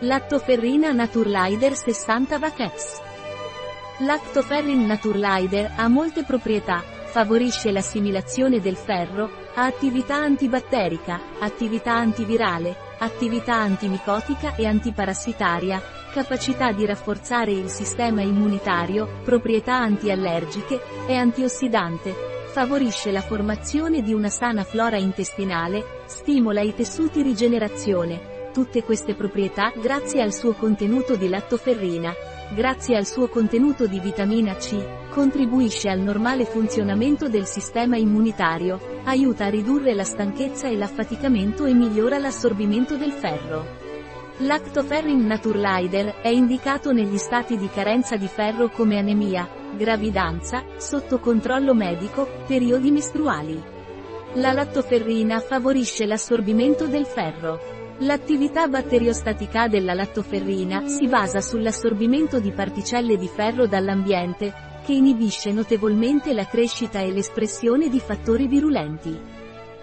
Lactoferrina Naturlider 60 Vachex. Lactoferrin Naturlider ha molte proprietà, favorisce l'assimilazione del ferro, ha attività antibatterica, attività antivirale, attività antimicotica e antiparassitaria, capacità di rafforzare il sistema immunitario, proprietà antiallergiche, è antiossidante, favorisce la formazione di una sana flora intestinale, stimola i tessuti rigenerazione, tutte queste proprietà grazie al suo contenuto di lattoferrina. Grazie al suo contenuto di vitamina C, contribuisce al normale funzionamento del sistema immunitario, aiuta a ridurre la stanchezza e l'affaticamento e migliora l'assorbimento del ferro. Lactoferrin Naturlider è indicato negli stati di carenza di ferro come anemia, gravidanza, sotto controllo medico, periodi mestruali. La lattoferrina favorisce l'assorbimento del ferro. L'attività batteriostatica della lattoferrina si basa sull'assorbimento di particelle di ferro dall'ambiente, che inibisce notevolmente la crescita e l'espressione di fattori virulenti.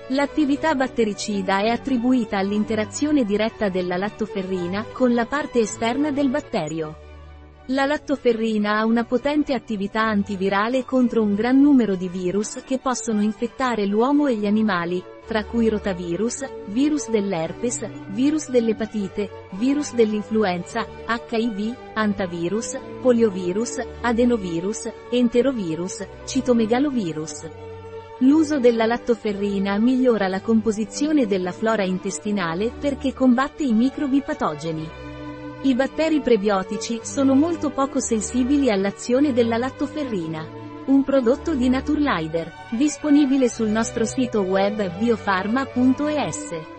L'attività battericida è attribuita all'interazione diretta della lattoferrina con la parte esterna del batterio. La lattoferrina ha una potente attività antivirale contro un gran numero di virus che possono infettare l'uomo e gli animali, tra cui rotavirus, virus dell'herpes, virus dell'epatite, virus dell'influenza, HIV, antavirus, poliovirus, adenovirus, enterovirus, citomegalovirus. L'uso della lattoferrina migliora la composizione della flora intestinale perché combatte i microbi patogeni. I batteri prebiotici sono molto poco sensibili all'azione della lattoferrina. Un prodotto di Naturlider, disponibile sul nostro sito web biofarma.es.